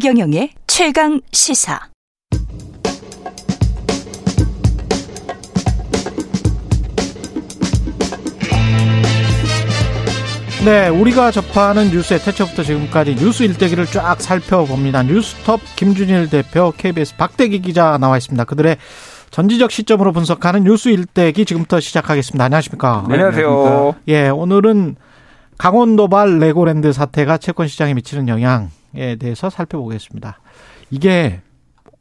최경영의 최강 시사. 네, 우리가 접하는 뉴스의 태초부터 지금까지 뉴스 일대기를 쫙 살펴봅니다. 뉴스톱 김준일 대표, KBS 박대기 기자 나와 있습니다. 그들의 전지적 시점으로 분석하는 뉴스 일대기 지금부터 시작하겠습니다. 안녕하십니까? 네, 안녕하세요. 예, 오늘은 강원도발 레고랜드 사태가 채권 시장에 미치는 영향 에 대해서 살펴보겠습니다. 이게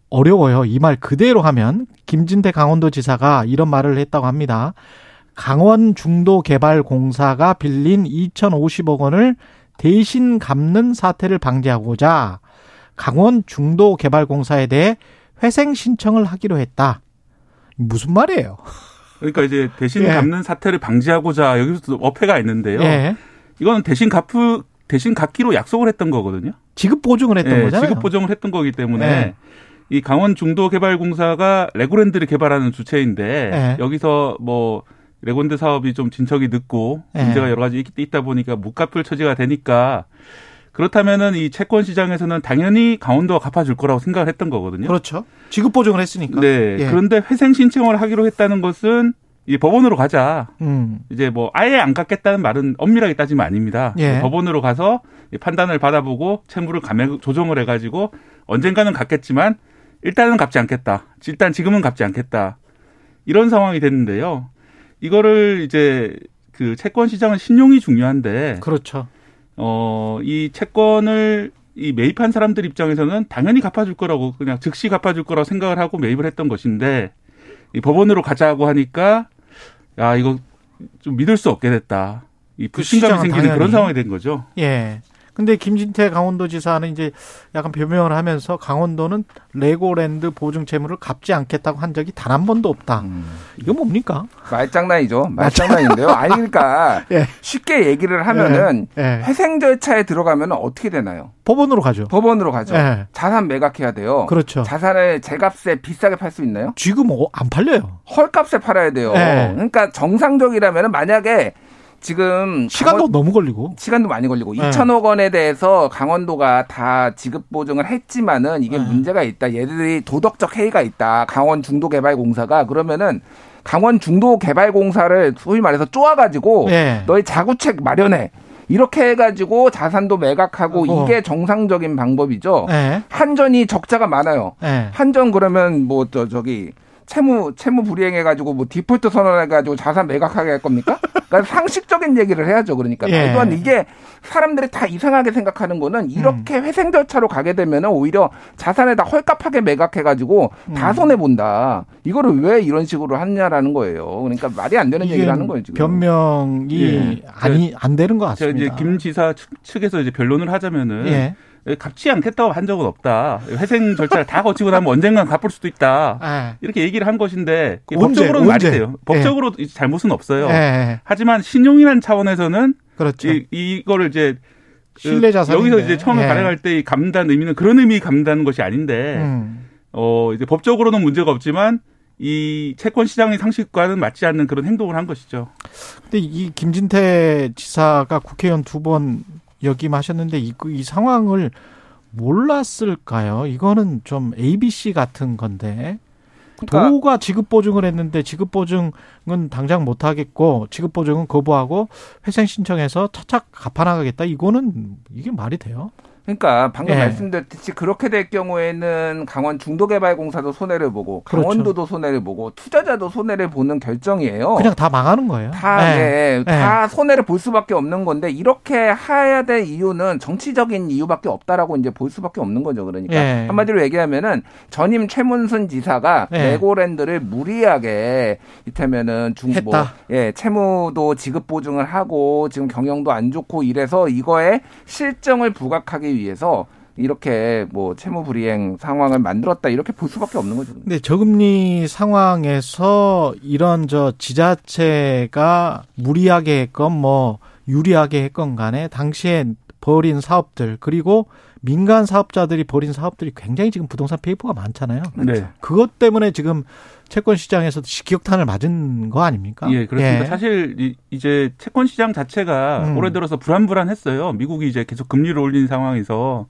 어려워요. 이 말 그대로 하면 김진태 강원도지사가 이런 말을 했다고 합니다. 강원 중도 개발 공사가 빌린 2,050억 원을 대신 갚는 사태를 방지하고자 강원 중도 개발 공사에 대해 회생 신청을 하기로 했다. 무슨 말이에요? 그러니까 이제 대신 예. 갚는 사태를 방지하고자 여기서 어폐가 있는데요. 예. 이건 대신 갚으 대신 갚기로 약속을 했던 거거든요. 지급 보증을 했던 예, 거잖아요. 지급 보정을 했던 거기 때문에 예. 이 강원 중도 개발 공사가 레고랜드를 개발하는 주체인데 예. 여기서 뭐 레고랜드 사업이 좀 진척이 늦고 예. 문제가 여러 가지 있- 있다 보니까 못 갚을 처지가 되니까 그렇다면은 이 채권 시장에서는 당연히 강원도가 갚아줄 거라고 생각을 했던 거거든요. 그렇죠. 지급 보증을 했으니까. 네. 예. 그런데 회생 신청을 하기로 했다는 것은 이 법원으로 가자. 음. 이제 뭐 아예 안 갚겠다는 말은 엄밀하게 따지면 아닙니다. 예. 법원으로 가서 이 판단을 받아보고 채무를 감액 조정을 해가지고 언젠가는 갚겠지만 일단은 갚지 않겠다. 일단 지금은 갚지 않겠다. 이런 상황이 됐는데요. 이거를 이제 그 채권 시장은 신용이 중요한데 그렇죠. 어, 이 채권을 이 매입한 사람들 입장에서는 당연히 갚아줄 거라고 그냥 즉시 갚아줄 거라고 생각을 하고 매입을 했던 것인데 이 법원으로 가자고 하니까 야 이거 좀 믿을 수 없게 됐다. 이 불신감이 시장은 생기는 당연히. 그런 상황이 된 거죠. 예. 근데 김진태 강원도지사는 이제 약간 변명을 하면서 강원도는 레고랜드 보증 채무를 갚지 않겠다고 한 적이 단 한 번도 없다. 음. 이거 뭡니까? 말장난이죠. 말장난인데요. 아니 그러니까 예. 쉽게 얘기를 하면은 예. 회생 절차에 들어가면 어떻게 되나요? 법원으로 가죠. 법원으로 가죠. 예. 자산 매각해야 돼요. 그렇죠. 자산을 제값에 비싸게 팔 수 있나요? 지금 어, 안 팔려요. 헐값에 팔아야 돼요. 예. 그러니까 정상적이라면 만약에 지금 시간도 강원- 너무 걸리고. 시간도 많이 걸리고 예. 2천억 원에 대해서 강원도가 다 지급 보증을 했지만은 이게 예. 문제가 있다. 얘들이 도덕적 해이가 있다. 강원 중도 개발 공사가 그러면은 강원 중도 개발 공사를 소위 말해서 쪼아가지고 예. 너희 자구책 마련해. 이렇게 해가지고 자산도 매각하고 어. 이게 정상적인 방법이죠. 예. 한전이 적자가 많아요. 예. 한전 그러면 뭐 저 저기 채무 채무 불이행해 가지고 뭐 디폴트 선언해 가지고 자산 매각하게 할 겁니까? 그러니까 상식적인 얘기를 해야죠. 그러니까 예. 말도 안 돼. 이게 사람들이 다 이상하게 생각하는 거는 이렇게 음. 회생 절차로 가게 되면은 오히려 자산에다 헐값하게 매각해 가지고 음. 다 손해 본다. 이거를 왜 이런 식으로 하냐라는 거예요. 그러니까 말이 안 되는 얘기를 하는 거예요 지금. 변명이 예. 아니 안 되는 것 제가 같습니다. 이제 김 지사 측- 측에서 이제 변론을 하자면은 예. 갚지 않겠다고 한 적은 없다. 회생 절차를 다 거치고 나면 언젠간 갚을 수도 있다. 예. 이렇게 얘기를 한 것인데 언제? 법적으로는 언제? 말이 돼요. 법적으로 잘못은 없어요. 예. 예. 하지만 신용이라는 차원에서는 그렇죠. 이, 이거를 이제 신뢰 자산인데. 여기서 이제 처음에 예. 발행할 때이 갚는다는 의미는 그런 의미 갚는다는 것이 아닌데 음. 어 이제 법적으로는 문제가 없지만 이 채권 시장의 상식과는 맞지 않는 그런 행동을 한 것이죠. 근데 이 김진태 지사가 국회의원 두 번 역임하셨는데 이, 이 상황을 몰랐을까요? 이거는 좀 ABC 같은 건데 그러니까 도가 지급 보증을 했는데 지급 보증은 당장 못 하겠고 지급 보증은 거부하고 회생 신청해서 차착 갚아 나가겠다. 이거는 이게 말이 돼요? 그러니까 방금 예. 말씀드렸듯이 그렇게 될 경우에는 강원 중도개발공사도 손해를 보고 그렇죠. 강원도도 손해를 보고 투자자도 손해를 보는 결정이에요. 그냥 다 망하는 거예요. 다, 네. 네, 다 손해를 볼 수밖에 없는 건데 이렇게 해야 될 이유는 정치적인 이유밖에 없다라고 이제 볼 수밖에 없는 거죠. 그러니까 예. 한마디로 얘기하면은 전임 최문순 지사가 예. 레고랜드를 무리하게 이태면은 중뭐 했다. 예, 채무도 지급 보증을 하고 지금 경영도 안 좋고 이래서 이거에 실정을 부각하기 위해서 이렇게 뭐 채무 불이행 상황을 만들었다 이렇게 볼 수밖에 없는 거죠. 근데 저금리 상황에서 이런 저 지자체가 무리하게 했건 뭐 유리하게 했건 간에 당시에 벌인 사업들 그리고 민간 사업자들이 벌인 사업들이 굉장히 지금 부동산 PF가 많잖아요. 네. 그것 때문에 지금 채권 시장에서도 직격탄을 맞은 거 아닙니까? 예, 그렇습니다. 사실 이- 이제 채권 시장 자체가 음. 올해 들어서 불안불안했어요. 미국이 이제 계속 금리를 올린 상황에서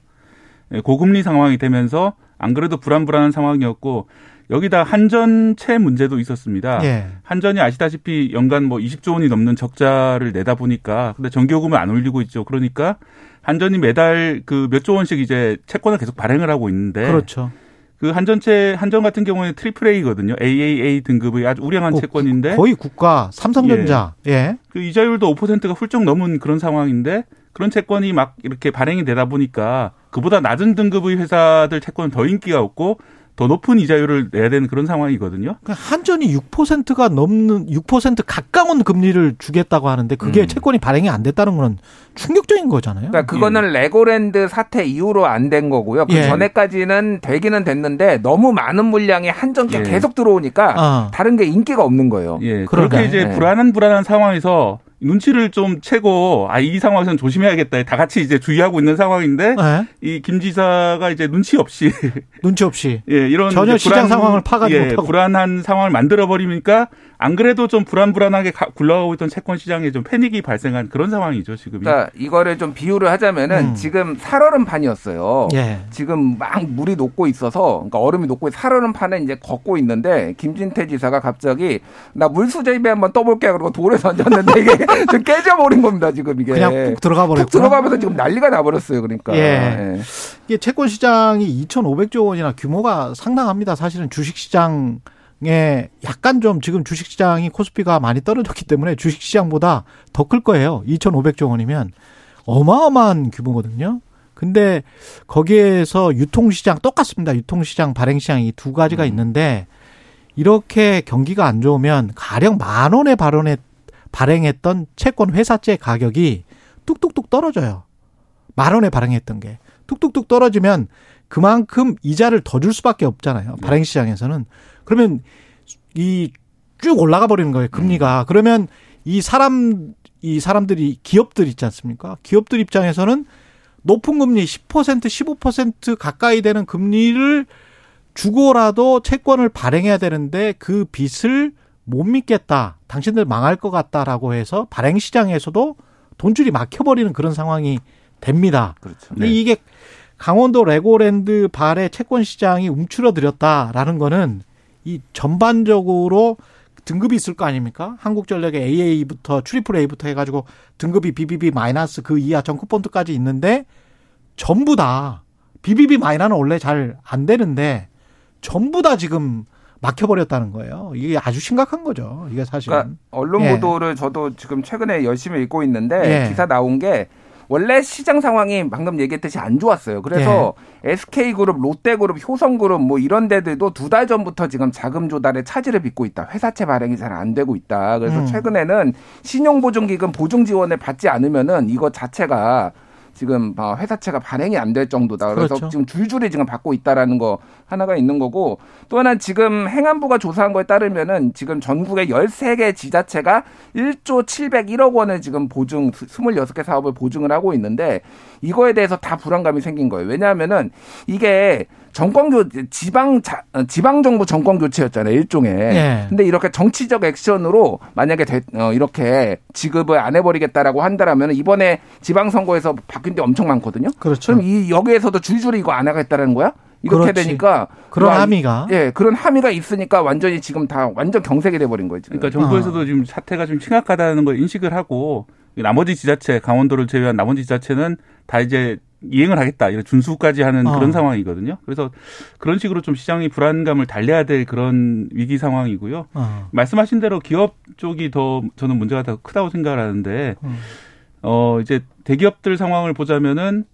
예, 고금리 상황이 되면서 안 그래도 불안불안한 상황이었고 여기다 한전채 문제도 있었습니다. 예. 한전이 아시다시피 연간 뭐 20조 원이 넘는 적자를 내다 보니까 근데 전기요금을 안 올리고 있죠. 그러니까 한전이 매달 그 몇 조 원씩 이제 채권을 계속 발행을 하고 있는데 그렇죠. 그 한전채 한전 같은 경우에는 Triple A거든요. AAA 등급의 아주 우량한 어, 채권인데 거의 국가 삼성전자. 예. 그 이자율도 5%가 훌쩍 넘은 그런 상황인데 그런 채권이 막 이렇게 발행이 되다 보니까 그보다 낮은 등급의 회사들 채권은 더 인기가 없고 더 높은 이자율을 내야 되는 그런 상황이거든요. 그 한전이 6%가 넘는 6% 가까운 금리를 주겠다고 하는데 그게 음. 채권이 발행이 안 됐다는 건 충격적인 거잖아요. 그러니까 그거는 레고랜드 사태 이후로 안 된 거고요. 그 예. 전에까지는 되기는 됐는데 너무 많은 물량이 한전께 예. 계속 들어오니까 어. 다른 게 인기가 없는 거예요. 예, 그러니까. 그렇게 이제 네. 불안한 불안한 상황에서 눈치를 좀 채고 아 이 상황에서는 조심해야겠다. 다 같이 이제 주의하고 있는 상황인데 예. 이김 지사가 이제 눈치 없이 눈치 없이 예, 이런 전혀 시장 상황을 파악하지 예, 못하고. 불안한 상황을 만들어 버리니까 안 그래도 좀 불안불안하게 가- 굴러가고 있던 채권 시장에 좀 패닉이 발생한 그런 상황이죠 지금. 그러니까 이거를 좀 비유를 하자면은 음. 지금 살얼음 판이었어요. 예. 지금 막 물이 녹고 있어서 그러니까 얼음이 녹고 살얼음 판에 이제 걷고 있는데 김진태 지사가 갑자기 나 물수제비 한번 떠볼게 그러고 돌에 던졌는데 이게 좀 깨져버린 겁니다 지금 이게 그냥 푹 들어가 버렸고 푹 들어가면서 지금 난리가 나버렸어요 그러니까 예. 이게 채권 시장이 2,500조 원이나 규모가 상당합니다. 사실은 주식 시장에 약간 좀 지금 주식 시장이 코스피가 많이 떨어졌기 때문에 주식 시장보다 더 클 거예요. 2,500조 원이면 어마어마한 규모거든요. 근데 거기에서 유통시장 똑같습니다. 유통시장, 발행시장 이 두 가지가 있는데 이렇게 경기가 안 좋으면 가령 만 원에 발언에 발행했던 채권 회사채 가격이 뚝뚝뚝 떨어져요. 만 원에 발행했던 게 뚝뚝뚝 떨어지면 그만큼 이자를 더 줄 수밖에 없잖아요. 발행 시장에서는 그러면 이 쭉 올라가 버리는 거예요. 금리가 그러면 이 사람 이 사람들이 기업들 있지 않습니까? 기업들 입장에서는 높은 금리 10% 15% 가까이 되는 금리를 주고라도 채권을 발행해야 되는데 그 빚을 못 믿겠다. 당신들 망할 것 같다라고 해서 발행 시장에서도 돈줄이 막혀버리는 그런 상황이 됩니다. 그렇죠. 근데 이게 강원도 레고랜드 발의 채권 시장이 움츠러들었다라는 거는 이 전반적으로 등급이 있을 거 아닙니까? 한국전력의 AA부터 Triple A부터 해가지고 등급이 BBB 마이너스 그 이하 정크본드까지 있는데 전부 다 BBB 마이너는 원래 잘 안 되는데 전부 다 지금 막혀버렸다는 거예요. 이게 아주 심각한 거죠. 이게 사실은. 그러니까 언론 예. 보도를 저도 지금 최근에 열심히 읽고 있는데 예. 기사 나온 게 원래 시장 상황이 방금 얘기했듯이 안 좋았어요. 그래서 예. SK그룹, 롯데그룹, 효성그룹 뭐 이런 데들도 두 달 전부터 지금 자금 조달에 차질을 빚고 있다. 회사채 발행이 잘 안 되고 있다. 그래서 음. 최근에는 신용보증기금 보증 지원을 받지 않으면은 이거 자체가 지금 어, 회사채가 발행이 안 될 정도다. 그래서 그렇죠. 지금 줄줄이 지금 받고 있다라는 거 하나가 있는 거고 또 하나 지금 행안부가 조사한 거에 따르면은 지금 전국의 13개 지자체가 1조 701억 원을 지금 보증 26개 사업을 보증을 하고 있는데 이거에 대해서 다 불안감이 생긴 거예요. 왜냐하면은 이게 정권 교 지방 자, 어, 지방 정부 정권 교체였잖아요. 일종의. 예. 근데 이렇게 정치적 액션으로 만약에 대- 어, 이렇게 지급을 안 해버리겠다라고 한다라면 이번에 지방 선거에서 바뀐 데 엄청 많거든요. 그렇죠. 그럼 이 여기에서도 줄줄이 이거 안 하겠다는 거야? 이렇게 그렇지. 되니까 그런 와, 함의가. 예 그런 함의가 있으니까 완전히 지금 다 완전 경색이 돼버린 거예요. 지금. 그러니까 정부에서도 지금 사태가 좀 심각하다는 걸 인식을 하고 나머지 지자체 강원도를 제외한 나머지 지자체는 다 이제 이행을 하겠다 이런 준수까지 하는 어. 그런 상황이거든요. 그래서 그런 식으로 좀 시장이 불안감을 달래야 될 그런 위기 상황이고요. 어. 말씀하신 대로 기업 쪽이 더 저는 문제가 더 크다고 생각을 하는데 음. 어 이제 대기업들 상황을 보자면은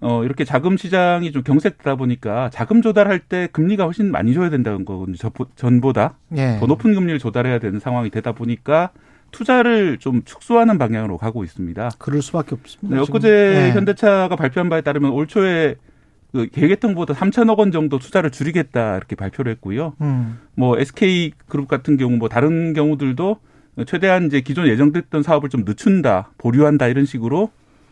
어 이렇게 자금 시장이 좀 경색되다 보니까 자금 조달할 때 금리가 훨씬 많이 줘야 된다는 거거든요. 저- 전보다 예. 더 높은 금리를 조달해야 되는 상황이 되다 보니까 투자를 좀 축소하는 방향으로 가고 있습니다. 그럴 수밖에 없습니다. 네. 엊그제 예. 현대차가 발표한 바에 따르면 올 초에 그 계획했던보다 3천억 원 정도 투자를 줄이겠다 이렇게 발표를 했고요. 음. 뭐 SK 그룹 같은 경우 뭐 다른 경우들도 최대한 이제 기존 예정됐던 사업을 좀 늦춘다, 보류한다 이런 식으로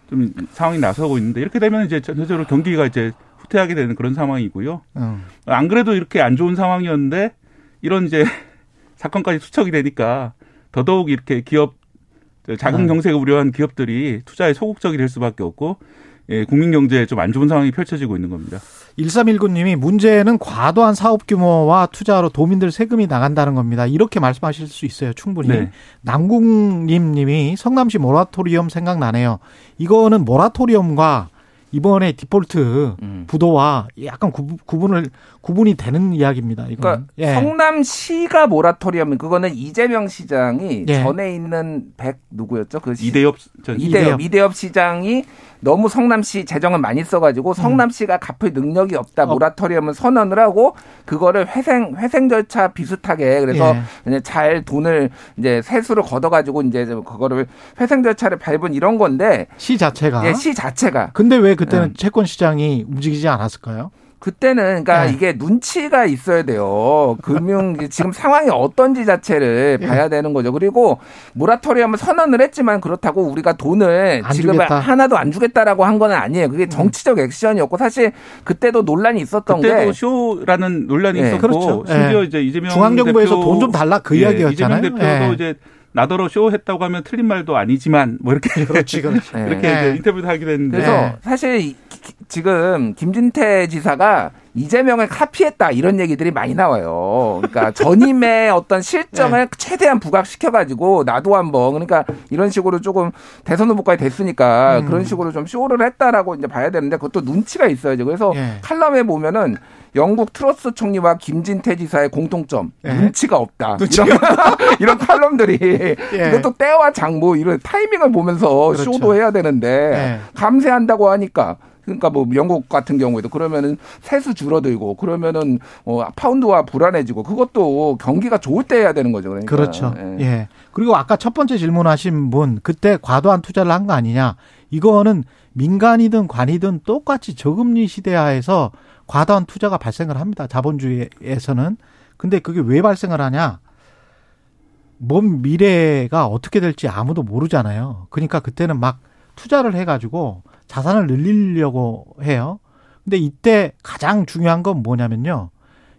좀 상황이 나서고 있는데 이렇게 되면 이제 전체적으로 경기가 이제 후퇴하게 되는 그런 상황이고요. 음. 안 그래도 이렇게 안 좋은 상황이었는데 이런 이제 사건까지 투척이 되니까 더더욱 이렇게 기업 자금 네. 경색을 우려한 기업들이 투자에 소극적이 될 수밖에 없고 예, 국민 경제에 좀 안 좋은 상황이 펼쳐지고 있는 겁니다. 1319님이 문제는 과도한 사업 규모와 투자로 도민들 세금이 나간다는 겁니다. 이렇게 말씀하실 수 있어요. 충분히. 네. 남궁님 님이 성남시 모라토리엄 생각나네요. 이거는 모라토리엄과 이번에 디폴트 음. 부도와 약간 구, 구분을 구분이 되는 이야기입니다. 이거는. 그러니까 예. 성남시가 모라토리엄 그거는 이재명 시장이 예. 전에 있는 백 누구였죠? 그 시- 이대엽 전. 이대엽 이대엽 시장이 너무 성남시 재정을 많이 써가지고 성남시가 갚을 능력이 없다 음. 어. 모라토리엄을 선언을 하고 그거를 회생 회생 절차 비슷하게 그래서 예. 잘 돈을 이제 세수를 걷어가지고 이제 그거를 회생 절차를 밟은 이런 건데 시 자체가. 예, 시 자체가 근데 왜 그때는 음. 채권 시장이 움직이지 않았을까요? 그때는 그러니까 네. 이게 눈치가 있어야 돼요. 금융 지금 상황이 어떤지 자체를 예. 봐야 되는 거죠. 그리고 모라토리엄을 선언을 했지만 그렇다고 우리가 돈을 안 지금 주겠다. 하나도 안 주겠다라고 한 건 아니에요. 그게 정치적 액션이었고 사실 그때도 논란이 있었던 그때도 게 쇼라는 논란이 네. 있었고 그렇죠. 심지어 예. 이제 이재명 중앙정부에서 돈 좀 달라 그 예, 이야기였잖아요. 이재명 대표도 예. 이제 나더러 쇼했다고 하면 틀린 말도 아니지만 뭐 이렇게 그렇지, 그렇지. 네. 이렇게 예. 이제 인터뷰도 하기도 했는데 그래서 네. 사실 지금 김진태 지사가 이재명을 카피했다 이런 얘기들이 많이 나와요. 그러니까 전임의 어떤 실정을 네. 최대한 부각시켜 가지고 나도 한번 그러니까 이런 식으로 조금 대선 후보까지 됐으니까 음. 그런 식으로 좀 쇼를 했다라고 이제 봐야 되는데 그것도 눈치가 있어야죠. 그래서 예. 칼럼에 보면은 영국 트러스 총리와 김진태 지사의 공통점 예. 눈치가 없다. 눈치가 이런, 이런 칼럼들이 예. 이것도 때와 장모 이런 타이밍을 보면서 그렇죠. 쇼도 해야 되는데 예. 감세한다고 하니까 그러니까 뭐 영국 같은 경우에도 그러면은 세수 줄어들고 그러면은 어 파운드와 불안해지고 그것도 경기가 좋을 때 해야 되는 거죠. 그러니까. 그렇죠. 예. 예. 그리고 아까 첫 번째 질문하신 분 그때 과도한 투자를 한 거 아니냐? 이거는 민간이든 관이든 똑같이 저금리 시대 하에서 과도한 투자가 발생을 합니다. 자본주의에서는. 근데 그게 왜 발생을 하냐? 먼 미래가 어떻게 될지 아무도 모르잖아요. 그러니까 그때는 막 투자를 해가지고 자산을 늘리려고 해요. 근데 이때 가장 중요한 건 뭐냐면요.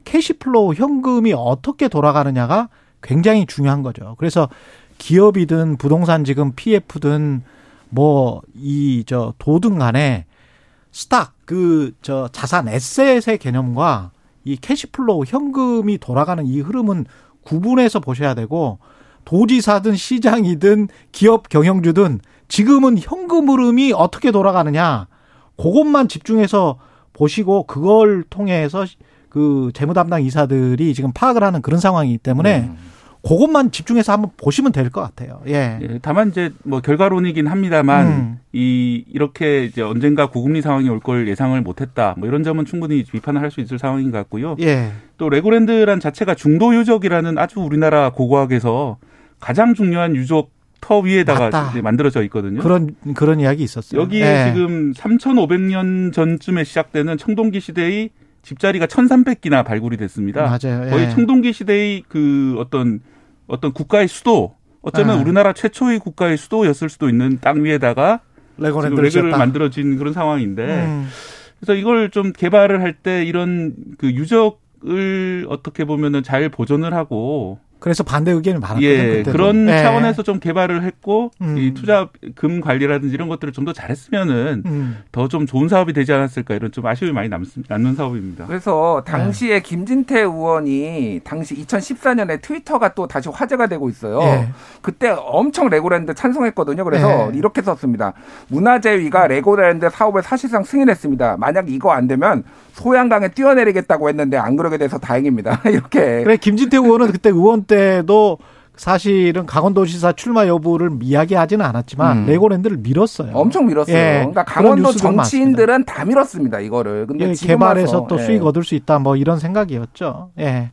cash flow 현금이 어떻게 돌아가느냐가 굉장히 중요한 거죠. 그래서 기업이든 부동산 지금 PF든 뭐 이 저 도등 간에 stock 그 저 자산 에셋의 개념과 이 cash flow 현금이 돌아가는 이 흐름은 구분해서 보셔야 되고 도지사든 시장이든 기업 경영주든 지금은 현금 흐름이 어떻게 돌아가느냐 그것만 집중해서 보시고 그걸 통해서 그 재무 담당 이사들이 지금 파악을 하는 그런 상황이기 때문에 음. 그것만 집중해서 한번 보시면 될 것 같아요. 예. 예, 다만 이제 뭐 결과론이긴 합니다만 음. 이 이렇게 이제 언젠가 고금리 상황이 올 걸 예상을 못했다. 뭐 이런 점은 충분히 비판을 할 수 있을 상황인 것 같고요. 예. 또 레고랜드란 자체가 중도 유적이라는 아주 우리나라 고고학에서 가장 중요한 유적 터 위에다가 맞다. 이제 만들어져 있거든요. 그런 그런 이야기 있었어요. 여기에 예. 지금 3,500년 전쯤에 시작되는 청동기 시대의 집자리가 1,300기나 발굴이 됐습니다. 맞아요. 거의 예. 청동기 시대의 그 어떤 어떤 국가의 수도 어쩌면 아. 우리나라 최초의 국가의 수도였을 수도 있는 땅 위에다가 레고랜드를 지었다. 만들어진 그런 상황인데 음. 그래서 이걸 좀 개발을 할 때 이런 그 유적을 어떻게 보면은 잘 보존을 하고 그래서 반대 의견이 많았거든요. 예 그때도. 그런 예. 차원에서 좀 개발을 했고 음. 이 투자금 관리라든지 이런 것들을 좀 더 잘했으면은 음. 더좀 좋은 사업이 되지 않았을까 이런 좀 아쉬움이 많이 남, 남는 사업입니다. 그래서 네. 당시에 김진태 의원이 당시 2014년에 트위터가 또 다시 화제가 되고 있어요. 예. 그때 엄청 레고랜드 찬성했거든요. 그래서 예. 이렇게 썼습니다. 문화재위가 레고랜드 사업을 사실상 승인했습니다. 만약 이거 안 되면 소양강에 뛰어내리겠다고 했는데 안 그러게 돼서 다행입니다. 이렇게. 그래 김진태 의원은 그때 의원 때도 사실은 강원도지사 출마 여부를 이야기하지는 않았지만 음. 레고랜드를 밀었어요. 엄청 밀었어요. 예. 그러니까 강원도 정치인들은 다 밀었습니다. 이거를. 근데 예, 개발해서 와서, 또 예. 수익 얻을 수 있다 뭐 이런 생각이었죠. 예.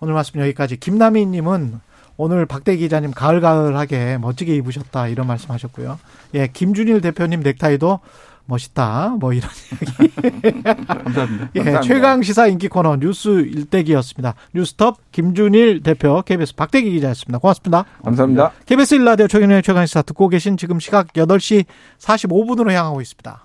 오늘 말씀 여기까지. 김남희 님은 오늘 박대 기자님 가을가을하게 멋지게 입으셨다 이런 말씀하셨고요. 예, 김준일 대표님 넥타이도 멋있다 뭐 이런 감사합니다. 예, 감사합니다. 최강 시사 인기 코너 뉴스 일대기였습니다. 뉴스톱 김준일 대표 KBS 박대기 기자였습니다. 고맙습니다. 감사합니다. KBS 일라디오 최경영의 최강 시사 듣고 계신 지금 시각 8시 45분으로 향하고 있습니다.